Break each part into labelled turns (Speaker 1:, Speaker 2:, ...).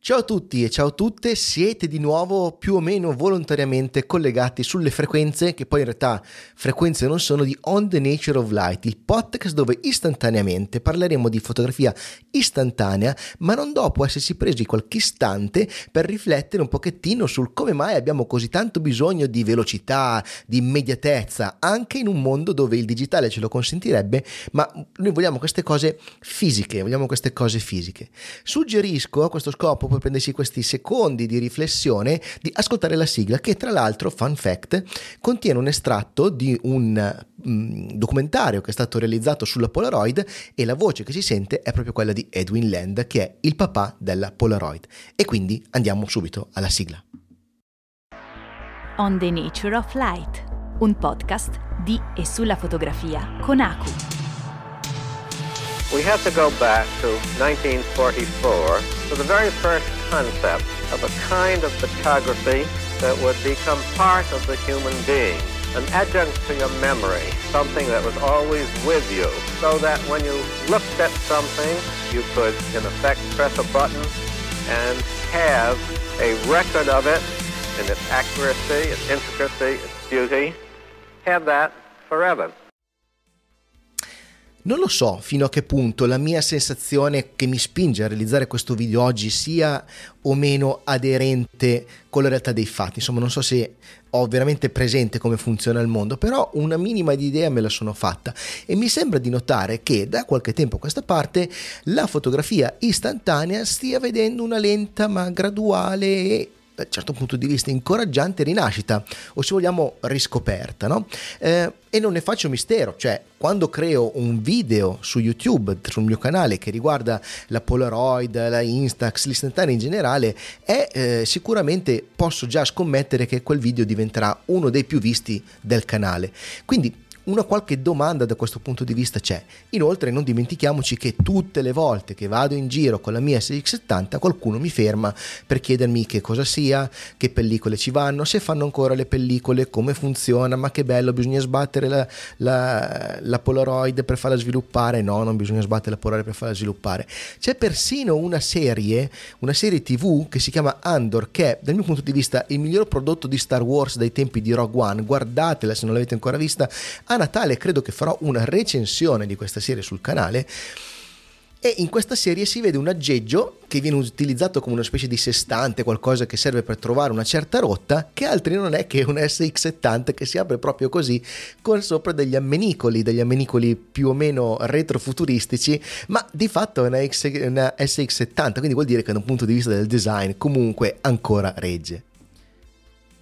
Speaker 1: Ciao a tutti e ciao a tutte, siete di nuovo più o meno volontariamente collegati sulle frequenze, che poi in realtà frequenze non sono, di On the Nature of Light, il podcast dove istantaneamente parleremo di fotografia istantanea, ma non dopo essersi presi qualche istante per riflettere un pochettino sul come mai abbiamo così tanto bisogno di velocità, di immediatezza, anche in un mondo dove il digitale ce lo consentirebbe, ma noi vogliamo queste cose fisiche, vogliamo queste cose fisiche. Suggerisco a questo scopo puoi prendersi questi secondi di riflessione di ascoltare la sigla che tra l'altro, fun fact, contiene un estratto di un mm, documentario che è stato realizzato sulla Polaroid e la voce che si sente è proprio quella di Edwin Land che è il papà della Polaroid. E quindi andiamo subito alla sigla.
Speaker 2: On the Nature of Light, un podcast di e sulla fotografia con Aku.
Speaker 3: We have to go back to 1944 to the very first concept of a kind of photography that would become part of the human being, an adjunct to your memory, something that was always with you, so that when you looked at something, you could, in effect, press a button and have a record of it in its accuracy, its intricacy, its beauty, have that forever.
Speaker 1: Non lo so fino a che punto la mia sensazione che mi spinge a realizzare questo video oggi sia o meno aderente con la realtà dei fatti. Insomma, non so se ho veramente presente come funziona il mondo, però una minima di idea me la sono fatta e mi sembra di notare che da qualche tempo a questa parte la fotografia istantanea stia vedendo una lenta ma graduale e da un certo punto di vista incoraggiante rinascita o se vogliamo riscoperta no? Eh, e non ne faccio mistero cioè quando creo un video su YouTube sul mio canale che riguarda la Polaroid la Instax l'istantanea in generale è eh, sicuramente posso già scommettere che quel video diventerà uno dei più visti del canale quindi una qualche domanda da questo punto di vista c'è. Inoltre non dimentichiamoci che tutte le volte che vado in giro con la mia SX70 qualcuno mi ferma per chiedermi che cosa sia, che pellicole ci vanno, se fanno ancora le pellicole, come funziona, ma che bello, bisogna sbattere la, la, la Polaroid per farla sviluppare. No, non bisogna sbattere la Polaroid per farla sviluppare. C'è persino una serie, una serie TV che si chiama Andor, che è dal mio punto di vista il miglior prodotto di Star Wars dai tempi di Rogue One. Guardatela se non l'avete ancora vista Natale credo che farò una recensione di questa serie sul canale. E in questa serie si vede un aggeggio che viene utilizzato come una specie di sestante, qualcosa che serve per trovare una certa rotta, che altri non è che un SX70 che si apre proprio così, con sopra degli ammenicoli, degli ammenicoli più o meno retrofuturistici, ma di fatto è una, una SX70, quindi vuol dire che da un punto di vista del design comunque ancora regge.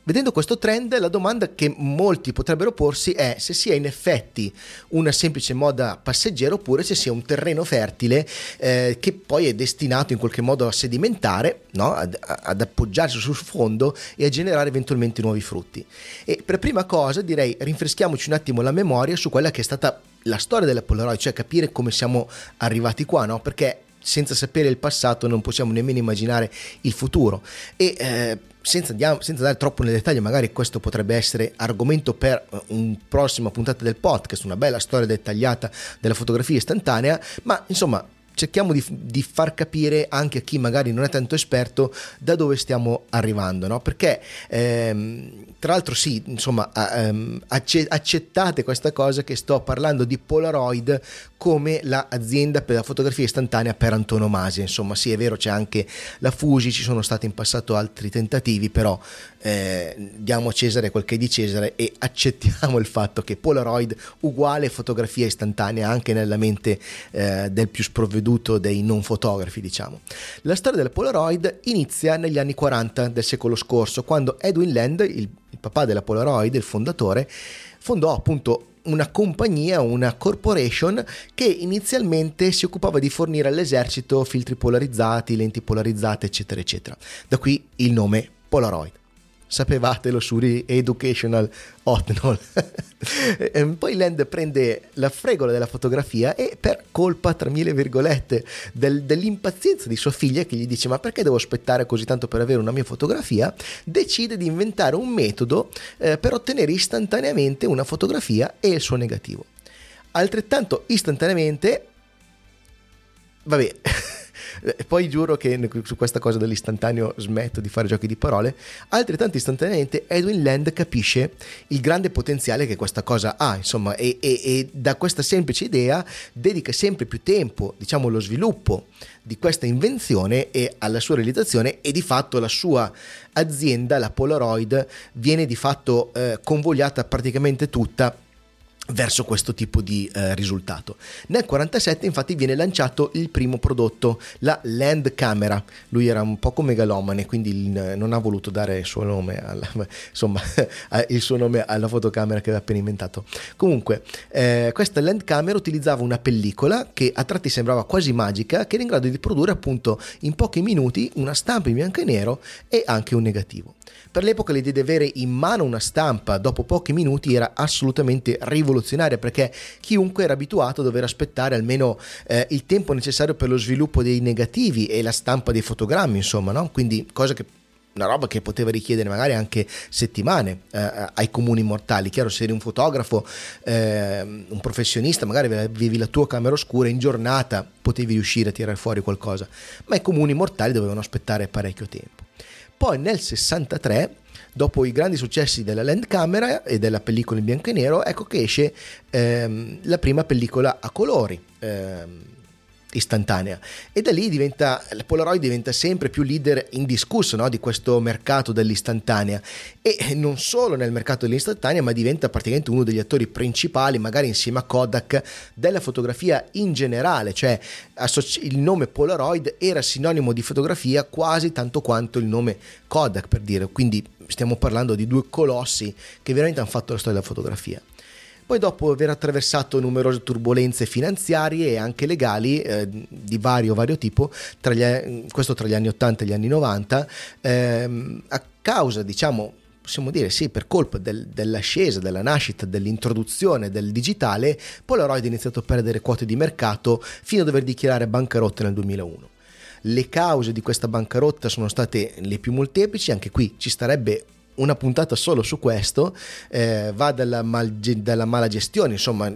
Speaker 1: Vedendo questo trend, la domanda che molti potrebbero porsi è se sia in effetti una semplice moda passeggera oppure se sia un terreno fertile eh, che poi è destinato in qualche modo a sedimentare, no? ad, ad, appoggiarsi sul fondo e a generare eventualmente nuovi frutti. E per prima cosa direi rinfreschiamoci un attimo la memoria su quella che è stata la storia della Polaroid, cioè capire come siamo arrivati qua, no? perché senza sapere il passato non possiamo nemmeno immaginare il futuro. E eh, senza, andiamo, senza andare troppo nel dettaglio, magari questo potrebbe essere argomento per eh, un prossima puntata del podcast, una bella storia dettagliata della fotografia istantanea, ma insomma cerchiamo di, di, far capire anche a chi magari non è tanto esperto da dove stiamo arrivando, no? Perché ehm, tra l'altro sì, insomma, ehm, accettate questa cosa che sto parlando di Polaroid come l'azienda per la fotografia istantanea per antonomasia, insomma, sì, è vero, c'è anche la Fuji, ci sono stati in passato altri tentativi, però eh, diamo a Cesare quel che è di Cesare e accettiamo il fatto che Polaroid uguale fotografia istantanea anche nella mente eh, del più sprovveduto sprovveduto dei non fotografi, diciamo. La storia della Polaroid inizia negli anni 40 del secolo scorso, quando Edwin Land, il, il papà della Polaroid, il fondatore, fondò appunto una compagnia, una corporation che inizialmente si occupava di fornire all'esercito filtri polarizzati, lenti polarizzate, eccetera, eccetera. Da qui il nome Polaroid sapevatelo su Educational Hotnol. Poi Land prende la fregola della fotografia e per colpa, tra mille virgolette, del, dell'impazienza di sua figlia che gli dice ma perché devo aspettare così tanto per avere una mia fotografia, decide di inventare un metodo eh, per ottenere istantaneamente una fotografia e il suo negativo. Altrettanto istantaneamente, vabbè, eh, poi giuro che su questa cosa dell'istantaneo smetto di fare giochi di parole, altrettanto istantaneamente Edwin Land capisce il grande potenziale che questa cosa ha, insomma, e, e, e da questa semplice idea dedica sempre più tempo, diciamo, allo sviluppo di questa invenzione e alla sua realizzazione e di fatto la sua azienda, la Polaroid, viene di fatto eh, convogliata praticamente tutta verso questo tipo di eh, risultato. Nel 1947 infatti viene lanciato il primo prodotto, la Land Camera. Lui era un poco megalomane, quindi il, non ha voluto dare il suo nome alla, insomma, il suo nome alla fotocamera che aveva appena inventato. Comunque, eh, questa Land Camera utilizzava una pellicola che a tratti sembrava quasi magica, che era in grado di produrre appunto in pochi minuti una stampa in bianco e nero e anche un negativo. Per l'epoca l'idea di avere in mano una stampa dopo pochi minuti era assolutamente rivoluzionaria perché chiunque era abituato a dover aspettare almeno eh, il tempo necessario per lo sviluppo dei negativi e la stampa dei fotogrammi, insomma, no? quindi cosa che una roba che poteva richiedere magari anche settimane eh, ai comuni mortali. Chiaro, se eri un fotografo, eh, un professionista, magari avevi la tua camera oscura, in giornata potevi riuscire a tirare fuori qualcosa, ma i comuni mortali dovevano aspettare parecchio tempo. Poi nel 63 dopo i grandi successi della Land Camera e della pellicola in bianco e nero, ecco che esce ehm, la prima pellicola a colori. Ehm, istantanea. E da lì diventa la Polaroid diventa sempre più leader indiscusso no? di questo mercato dell'istantanea. E non solo nel mercato dell'istantanea ma diventa praticamente uno degli attori principali magari insieme a Kodak della fotografia in generale. Cioè il nome Polaroid era sinonimo di fotografia quasi tanto quanto il nome Kodak per dire. Quindi stiamo parlando di due colossi che veramente hanno fatto la storia della fotografia poi dopo aver attraversato numerose turbulenze finanziarie e anche legali eh, di vario, vario tipo, tra gli, questo tra gli anni 80 e gli anni 90, ehm, a causa, diciamo, possiamo dire sì, per colpa del, dell'ascesa, della nascita, dell'introduzione del digitale, Polaroid ha iniziato a perdere quote di mercato fino a dover dichiarare bancarotta nel 2001. Le cause di questa bancarotta sono state le più molteplici, anche qui ci starebbe una puntata solo su questo, eh, va dalla, mal, dalla mala gestione, insomma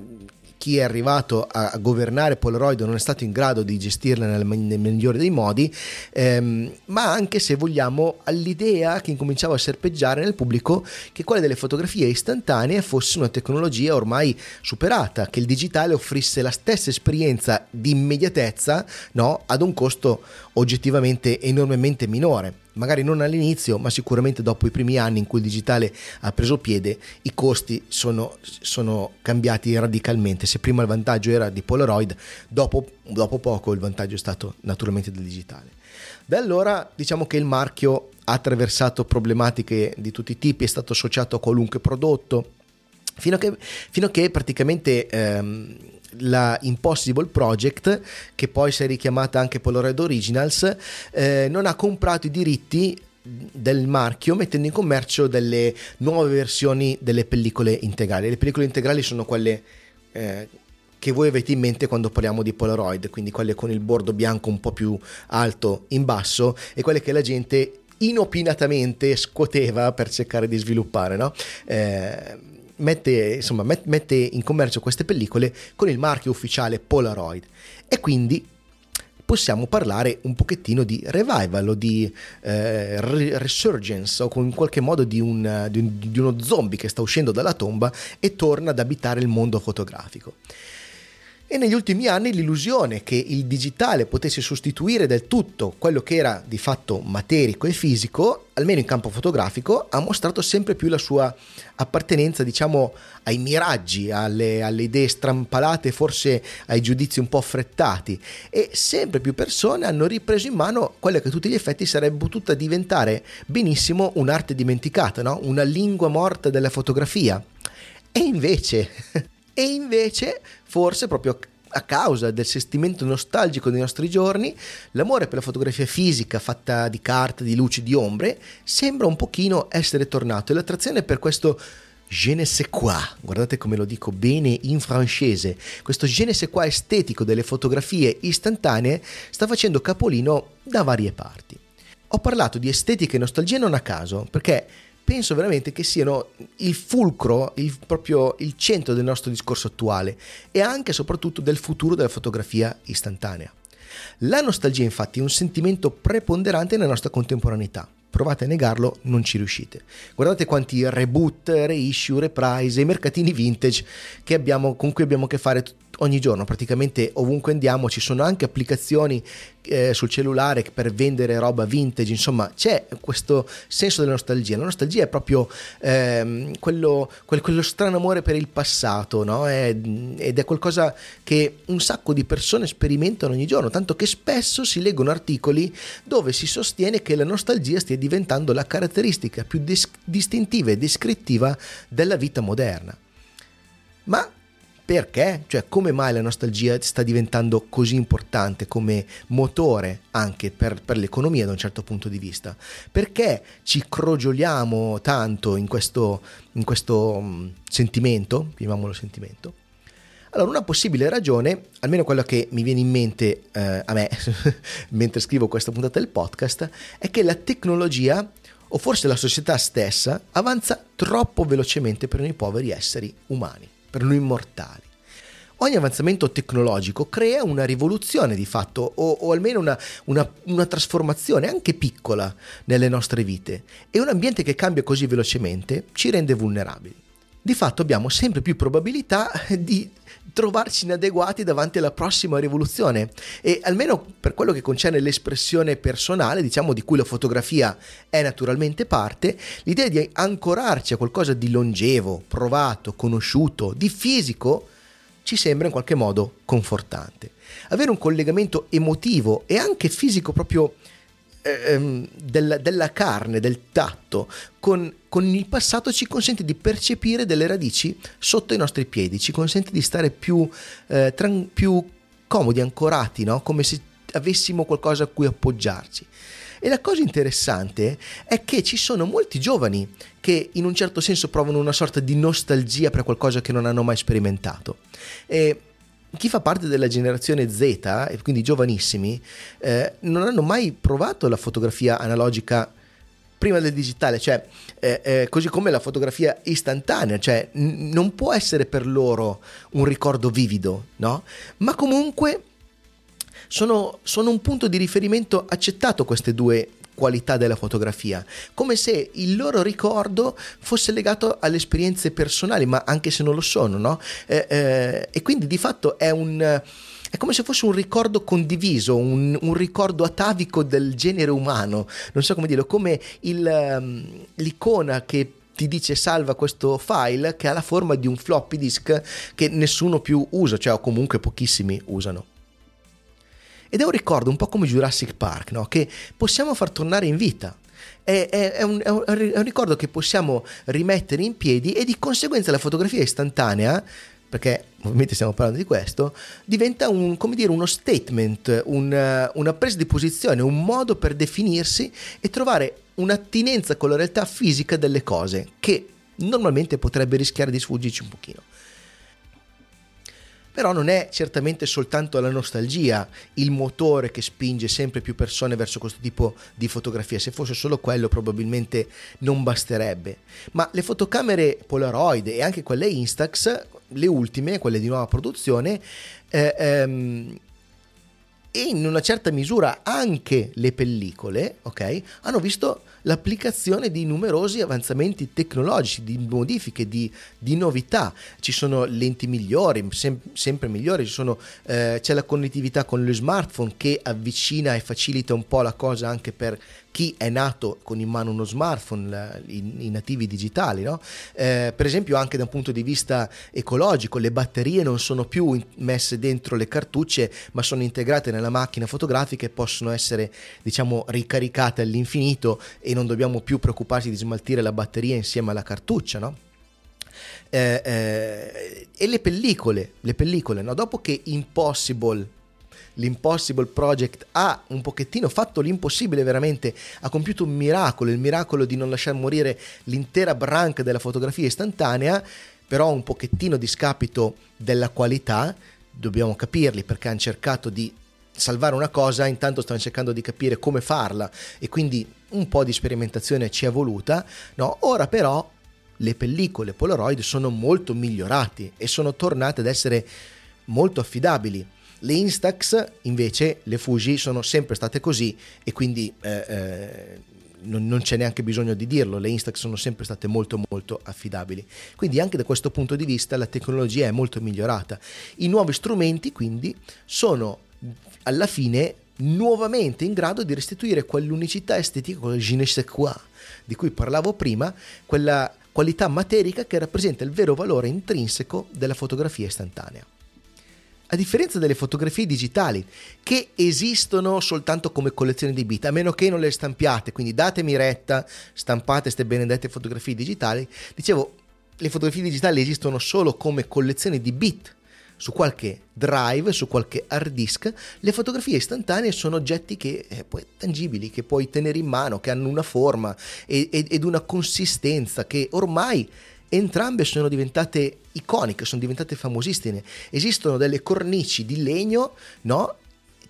Speaker 1: chi è arrivato a, governare Polaroid non è stato in grado di gestirla nel, migliore dei modi, ehm, ma anche se vogliamo all'idea che incominciava a serpeggiare nel pubblico che quella delle fotografie istantanee fosse una tecnologia ormai superata, che il digitale offrisse la stessa esperienza di immediatezza no, ad un costo oggettivamente enormemente minore magari non all'inizio, ma sicuramente dopo i primi anni in cui il digitale ha preso piede, i costi sono, sono cambiati radicalmente. Se prima il vantaggio era di Polaroid, dopo, dopo poco il vantaggio è stato naturalmente del digitale. Da allora diciamo che il marchio ha attraversato problematiche di tutti i tipi, è stato associato a qualunque prodotto, fino a che, fino a che praticamente... Ehm, la Impossible Project, che poi si è richiamata anche Polaroid Originals, eh, non ha comprato i diritti del marchio mettendo in commercio delle nuove versioni delle pellicole integrali. Le pellicole integrali sono quelle eh, che voi avete in mente quando parliamo di Polaroid, quindi quelle con il bordo bianco un po' più alto in basso e quelle che la gente inopinatamente scuoteva per cercare di sviluppare. No? Eh, mette, insomma, mette in commercio queste pellicole con il marchio ufficiale Polaroid. E quindi possiamo parlare un pochettino di revival o di eh, resurgence o in qualche modo di, un, di, un, di uno zombie che sta uscendo dalla tomba e torna ad abitare il mondo fotografico e negli ultimi anni l'illusione che il digitale potesse sostituire del tutto quello che era di fatto materico e fisico, almeno in campo fotografico, ha mostrato sempre più la sua appartenenza, diciamo, ai miraggi, alle, alle idee strampalate, forse ai giudizi un po' affrettati e sempre più persone hanno ripreso in mano quella che a tutti gli effetti sarebbe potuta diventare benissimo un'arte dimenticata, no? una lingua morta della fotografia. E invece E invece, forse proprio a causa del sentimento nostalgico dei nostri giorni, l'amore per la fotografia fisica fatta di carta, di luci, di ombre, sembra un pochino essere tornato e l'attrazione per questo je ne sais quoi, guardate come lo dico bene in francese, questo je ne sais quoi estetico delle fotografie istantanee sta facendo capolino da varie parti. Ho parlato di estetica e nostalgia non a caso, perché penso veramente che siano il fulcro, il, proprio il centro del nostro discorso attuale e anche e soprattutto del futuro della fotografia istantanea. La nostalgia infatti è un sentimento preponderante nella nostra contemporaneità. Provate a negarlo, non ci riuscite. Guardate quanti reboot, reissue, reprise e mercatini vintage abbiamo, con cui abbiamo a che fare ogni giorno, praticamente ovunque andiamo, ci sono anche applicazioni eh, sul cellulare per vendere roba vintage, insomma c'è questo senso della nostalgia. La nostalgia è proprio ehm, quello, quel, quello strano amore per il passato, no? è, ed è qualcosa che un sacco di persone sperimentano ogni giorno, tanto che spesso si leggono articoli dove si sostiene che la nostalgia stia diventando la caratteristica più dis- distintiva e descrittiva della vita moderna. Ma perché? Cioè, come mai la nostalgia sta diventando così importante come motore anche per, per, l'economia da un certo punto di vista? Perché ci crogioliamo tanto in questo, in questo um, sentimento, chiamiamolo sentimento? Allora, una possibile ragione, almeno quella che mi viene in mente eh, a me mentre scrivo questa puntata del podcast, è che la tecnologia o forse la società stessa avanza troppo velocemente per noi poveri esseri umani per noi immortali. Ogni avanzamento tecnologico crea una rivoluzione di fatto, o, o almeno una, una, una, trasformazione anche piccola nelle nostre vite, e un ambiente che cambia così velocemente ci rende vulnerabili. Di fatto abbiamo sempre più probabilità di trovarci inadeguati davanti alla prossima rivoluzione e almeno per quello che concerne l'espressione personale, diciamo di cui la fotografia è naturalmente parte, l'idea di ancorarci a qualcosa di longevo, provato, conosciuto, di fisico, ci sembra in qualche modo confortante. Avere un collegamento emotivo e anche fisico proprio ehm, della, della, carne, del tatto, con, con, il passato ci consente di percepire delle radici sotto i nostri piedi, ci consente di stare più, eh, tran- più comodi, ancorati, no? come se avessimo qualcosa a cui appoggiarci. E la cosa interessante è che ci sono molti giovani che in un certo senso provano una sorta di nostalgia per qualcosa che non hanno mai sperimentato. E chi fa parte della generazione Z, quindi giovanissimi, eh, non hanno mai provato la fotografia analogica prima del digitale, cioè eh, eh, così come la fotografia istantanea, cioè n- non può essere per loro un ricordo vivido, no? Ma comunque sono, sono un punto di riferimento accettato queste due qualità della fotografia, come se il loro ricordo fosse legato alle esperienze personali, ma anche se non lo sono, no? Eh, eh, e quindi di fatto è un... È come se fosse un ricordo condiviso, un, un, ricordo atavico del genere umano, non so come dirlo, come il, um, l'icona che ti dice salva questo file che ha la forma di un floppy disk che nessuno più usa, cioè o comunque pochissimi usano. Ed è un ricordo un po' come Jurassic Park, no? che possiamo far tornare in vita. È, è, è, un, è, un, ricordo che possiamo rimettere in piedi e di conseguenza la fotografia istantanea perché ovviamente stiamo parlando di questo, diventa un, dire, uno statement, un, una presa di posizione, un modo per definirsi e trovare un'attinenza con la realtà fisica delle cose che normalmente potrebbe rischiare di sfuggirci un pochino. Però non è certamente soltanto la nostalgia il motore che spinge sempre più persone verso questo tipo di fotografia. Se fosse solo quello probabilmente non basterebbe. Ma le fotocamere Polaroid e anche quelle Instax, le ultime, quelle di nuova produzione, eh, ehm, e in una certa misura anche le pellicole, ok, hanno visto l'applicazione di numerosi avanzamenti tecnologici, di modifiche, di, di novità. Ci sono lenti migliori, sem- sempre migliori, sono, eh, c'è la connettività con lo smartphone che avvicina e facilita un po' la cosa anche per chi è nato con in mano uno smartphone, i, nativi digitali. No? Eh, per esempio anche da un punto di vista ecologico, le batterie non sono più messe dentro le cartucce, ma sono integrate nella macchina fotografica e possono essere diciamo ricaricate all'infinito non dobbiamo più preoccuparci di smaltire la batteria insieme alla cartuccia, no? Eh, eh, e le pellicole, le pellicole no? dopo che Impossible l'Impossible Project ha un pochettino fatto l'impossibile veramente, ha compiuto un miracolo, il miracolo di non lasciar morire l'intera branca della fotografia istantanea, però un pochettino di scapito della qualità, dobbiamo capirli perché hanno cercato di salvare una cosa, intanto stanno cercando di capire come farla e quindi un po' di sperimentazione ci è voluta, no? Ora però le pellicole Polaroid sono molto migliorate e sono tornate ad essere molto affidabili Le Instax invece, le Fuji sono sempre state così e quindi eh, eh, non, non, c'è neanche bisogno di dirlo, le Instax sono sempre state molto molto affidabili. Quindi anche da questo punto di vista la tecnologia è molto migliorata. I nuovi strumenti quindi sono alla fine nuovamente in grado di restituire quell'unicità estetica, quel je ne sais quoi di cui parlavo prima, quella qualità materica che rappresenta il vero valore intrinseco della fotografia istantanea. A differenza delle fotografie digitali, che esistono soltanto come collezioni di bit, a meno che non le stampiate, quindi datemi retta, stampate queste benedette fotografie digitali, dicevo, le fotografie digitali esistono solo come collezioni di bit, su qualche drive, su qualche hard disk, le fotografie istantanee sono oggetti che, eh, puoi, tangibili, che puoi tenere in mano, che hanno una forma ed, ed una consistenza che ormai entrambe sono diventate iconiche, sono diventate famosissime. Esistono delle cornici di legno, no?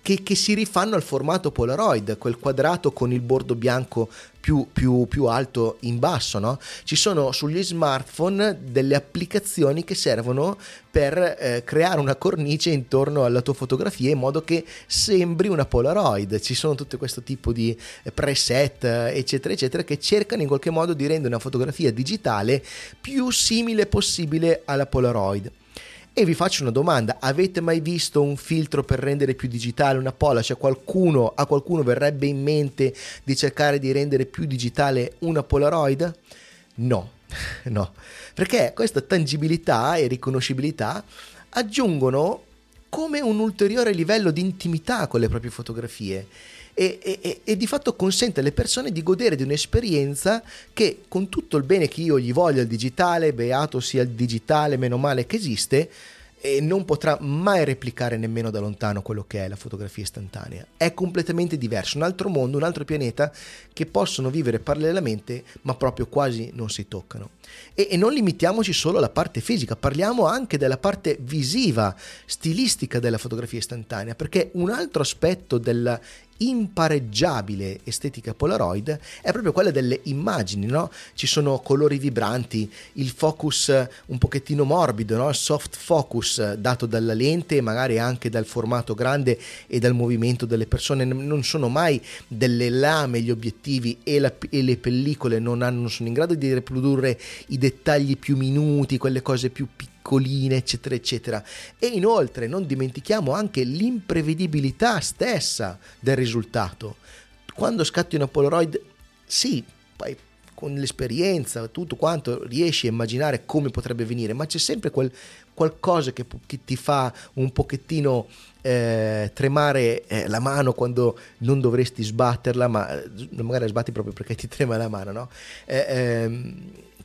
Speaker 1: Che, che, si rifanno al formato Polaroid, quel quadrato con il bordo bianco più, più, più alto in basso. No? Ci sono sugli smartphone delle applicazioni che servono per eh, creare una cornice intorno alla tua fotografia in modo che sembri una Polaroid. Ci sono tutto questo tipo di eh, preset, eccetera, eccetera, che cercano in qualche modo di rendere una fotografia digitale più simile possibile alla Polaroid. E vi faccio una domanda, avete mai visto un filtro per rendere più digitale una pola? Cioè qualcuno, a qualcuno verrebbe in mente di cercare di rendere più digitale una Polaroid? No, no, perché questa tangibilità e riconoscibilità aggiungono come un ulteriore livello di intimità con le proprie fotografie e, e, e, di fatto consente alle persone di godere di un'esperienza che con tutto il bene che io gli voglio al digitale, beato sia il digitale, meno male che esiste, e non potrà mai replicare nemmeno da lontano quello che è la fotografia istantanea. È completamente diverso, un altro mondo, un altro pianeta che possono vivere parallelamente ma proprio quasi non si toccano. E, e non limitiamoci solo alla parte fisica, parliamo anche della parte visiva, stilistica della fotografia istantanea, perché un altro aspetto della impareggiabile estetica Polaroid è proprio quella delle immagini, no? Ci sono colori vibranti, il focus un pochettino morbido, no? Il soft focus dato dalla lente e magari anche dal formato grande e dal movimento delle persone. Non sono mai delle lame gli obiettivi e, la, e le pellicole non, hanno, non sono in grado di riprodurre i dettagli più minuti, quelle cose più piccoline, eccetera, eccetera. E inoltre non dimentichiamo anche l'imprevedibilità stessa del risultato. Quando scatti una Polaroid, sì, poi con l'esperienza, tutto quanto riesci a immaginare come potrebbe venire, ma c'è sempre quel qualcosa che, che ti fa un pochettino eh, tremare eh, la mano quando non dovresti sbatterla, ma eh, magari la sbatti proprio perché ti trema la mano, no? Eh, ehm,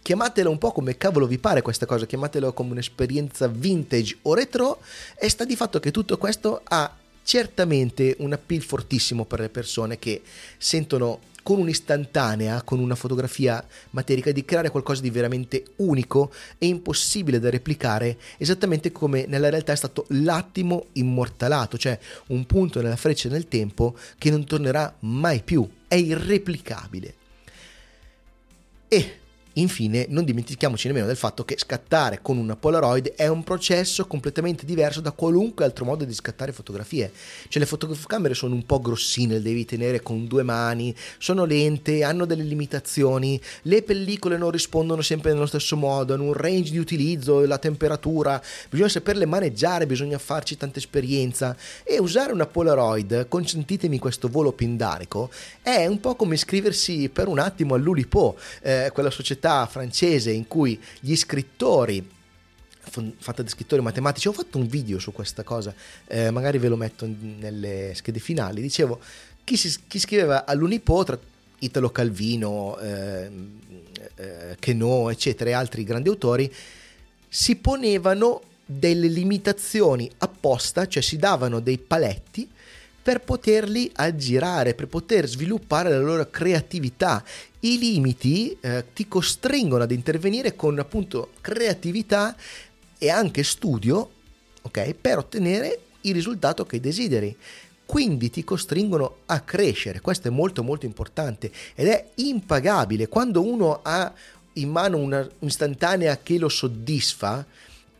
Speaker 1: chiamatelo un po' come cavolo vi pare questa cosa, chiamatelo come un'esperienza vintage o retro e sta di fatto che tutto questo ha certamente un appeal fortissimo per le persone che sentono con un'istantanea, con una fotografia materica, di creare qualcosa di veramente unico e impossibile da replicare, esattamente come nella realtà è stato l'attimo immortalato, cioè un punto nella freccia nel tempo che non tornerà mai più, è irreplicabile. E Infine, non dimentichiamoci nemmeno del fatto che scattare con una Polaroid è un processo completamente diverso da qualunque altro modo di scattare fotografie. Cioè le fotocamere sono un po' grossine, le devi tenere con due mani, sono lente, hanno delle limitazioni, le pellicole non rispondono sempre nello stesso modo, hanno un range di utilizzo, la temperatura, bisogna saperle maneggiare, bisogna farci tanta esperienza e usare una Polaroid, consentitemi questo volo pindarico, è un po' come iscriversi per un attimo all'Ulipo, eh, quella società università francese in cui gli scrittori fatta di scrittori matematici, ho fatto un video su questa cosa, eh, magari ve lo metto nelle schede finali, dicevo chi, si, chi scriveva all'Unipo tra Italo Calvino, eh, eh, Queneau, eccetera, e altri grandi autori, si ponevano delle limitazioni apposta, cioè si davano dei paletti per poterli aggirare, per poter sviluppare la loro creatività. I limiti eh, ti costringono ad intervenire con appunto creatività e anche studio, ok, per ottenere il risultato che desideri. Quindi ti costringono a crescere, questo è molto molto importante ed è impagabile. Quando uno ha in mano un'istantanea che lo soddisfa,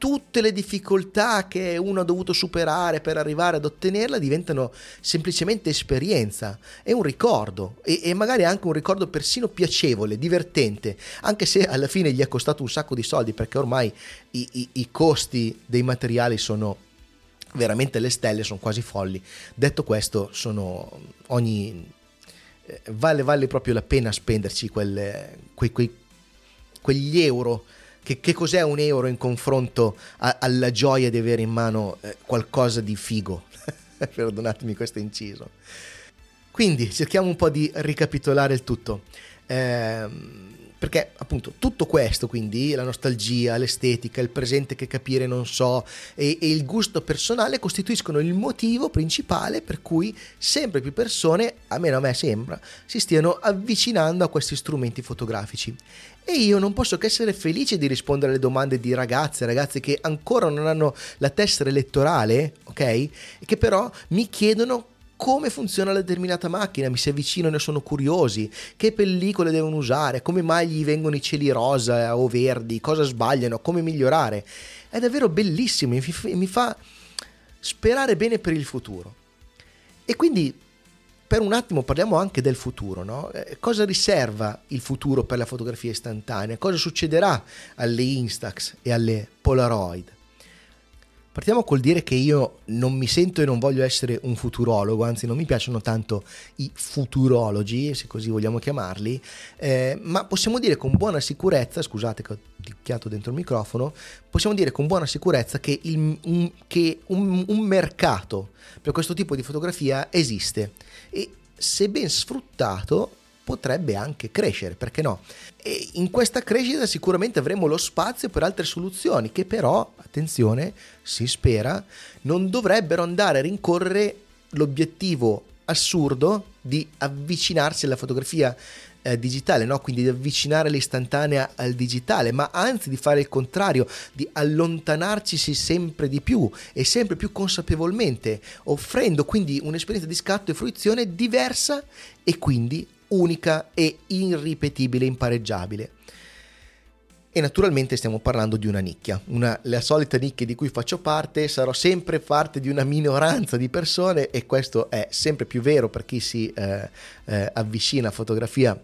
Speaker 1: tutte le difficoltà che uno ha dovuto superare per arrivare ad ottenerla diventano semplicemente esperienza, è un ricordo e, e, magari anche un ricordo persino piacevole, divertente, anche se alla fine gli è costato un sacco di soldi perché ormai i, i, i costi dei materiali sono veramente le stelle, sono quasi folli. Detto questo, sono ogni... Eh, vale, vale proprio la pena spenderci quelle, quei, quei, quegli euro che, che cos'è un euro in confronto a, alla gioia di avere in mano eh, qualcosa di figo? Perdonatemi questo inciso. Quindi cerchiamo un po' di ricapitolare il tutto. Eh, perché appunto tutto questo, quindi la nostalgia, l'estetica, il presente che capire non so e, e, il gusto personale costituiscono il motivo principale per cui sempre più persone, almeno a me sembra, si stiano avvicinando a questi strumenti fotografici. E io non posso che essere felice di rispondere alle domande di ragazze e ragazzi che ancora non hanno la tessera elettorale, ok? E che però mi chiedono come funziona la determinata macchina, mi si avvicinano e sono curiosi, che pellicole devono usare, come mai gli vengono i cieli rosa o verdi, cosa sbagliano, come migliorare. È davvero bellissimo, mi fa sperare bene per il futuro. E quindi per un attimo parliamo anche del futuro, no? Eh, cosa riserva il futuro per la fotografia istantanea? Cosa succederà alle Instax e alle Polaroid? Partiamo col dire che io non mi sento e non voglio essere un futurologo, anzi non mi piacciono tanto i futurologi, se così vogliamo chiamarli, eh, ma possiamo dire con buona sicurezza, scusate che ho ticchiato dentro il microfono, possiamo dire con buona sicurezza che, il, un, che un, un mercato per questo tipo di fotografia esiste. E se ben sfruttato potrebbe anche crescere, perché no? E in questa crescita sicuramente avremo lo spazio per altre soluzioni che però, attenzione, si spera, non dovrebbero andare a rincorrere l'obiettivo assurdo di avvicinarsi alla fotografia eh, digitale, no? quindi di avvicinare l'istantanea al digitale, ma anzi di fare il contrario, di allontanarci sempre di più e sempre più consapevolmente, offrendo quindi un'esperienza di scatto e fruizione diversa e quindi unica e irripetibile, impareggiabile. E naturalmente stiamo parlando di una nicchia, una, la solita nicchia di cui faccio parte, sarò sempre parte di una minoranza di persone e questo è sempre più vero per chi si eh, eh, avvicina a fotografia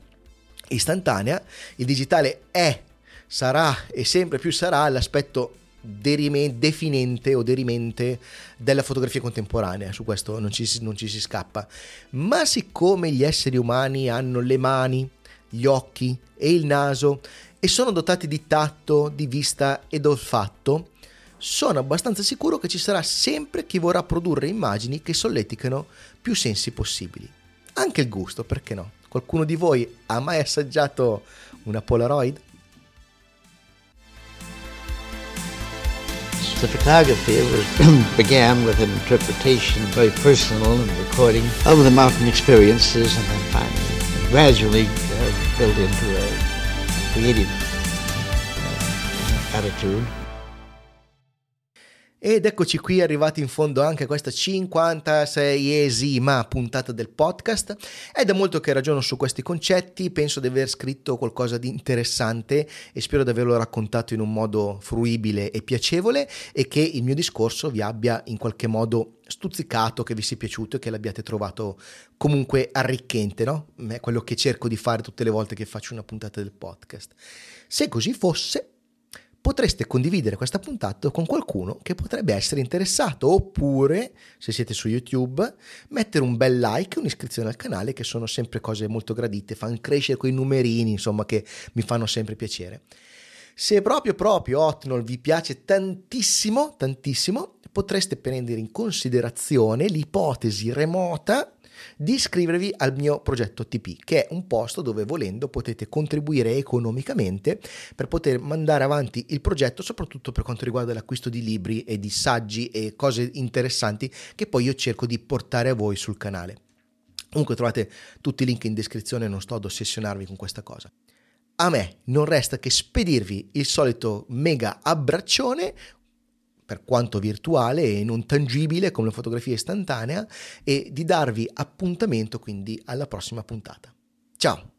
Speaker 1: istantanea. Il digitale è, sarà e sempre più sarà l'aspetto derime, definente o derimente della fotografia contemporanea, su questo non ci, non ci si scappa. Ma siccome gli esseri umani hanno le mani, gli occhi e il naso e sono dotati di tatto, di vista ed olfatto, sono abbastanza sicuro che ci sarà sempre chi vorrà produrre immagini che solleticano più sensi possibili. Anche il gusto, perché no? Qualcuno di voi ha mai assaggiato una Polaroid?
Speaker 4: The photography was, began with an interpretation, very personal, and recording of the mountain experiences, and then finally, gradually uh, built into a creative uh, attitude.
Speaker 1: Ed eccoci qui arrivati in fondo anche a questa 56esima puntata del podcast. È da molto che ragiono su questi concetti, penso di aver scritto qualcosa di interessante e spero di averlo raccontato in un modo fruibile e piacevole e che il mio discorso vi abbia in qualche modo stuzzicato, che vi sia piaciuto e che l'abbiate trovato comunque arricchente, no? È quello che cerco di fare tutte le volte che faccio una puntata del podcast. Se così fosse, potreste condividere questa puntata con qualcuno che potrebbe essere interessato oppure, se siete su YouTube, mettere un bel like e un'iscrizione al canale che sono sempre cose molto gradite, fanno crescere quei numerini, insomma, che mi fanno sempre piacere. Se proprio proprio Hotnol vi piace tantissimo, tantissimo, potreste prendere in considerazione l'ipotesi remota di iscrivervi al mio progetto TP, che è un posto dove volendo potete contribuire economicamente per poter mandare avanti il progetto, soprattutto per quanto riguarda l'acquisto di libri e di saggi e cose interessanti che poi io cerco di portare a voi sul canale. Comunque trovate tutti i link in descrizione, non sto ad ossessionarvi con questa cosa. A me non resta che spedirvi il solito mega abbraccione, per quanto virtuale e non tangibile come la fotografia istantanea e di darvi appuntamento quindi alla prossima puntata. Ciao!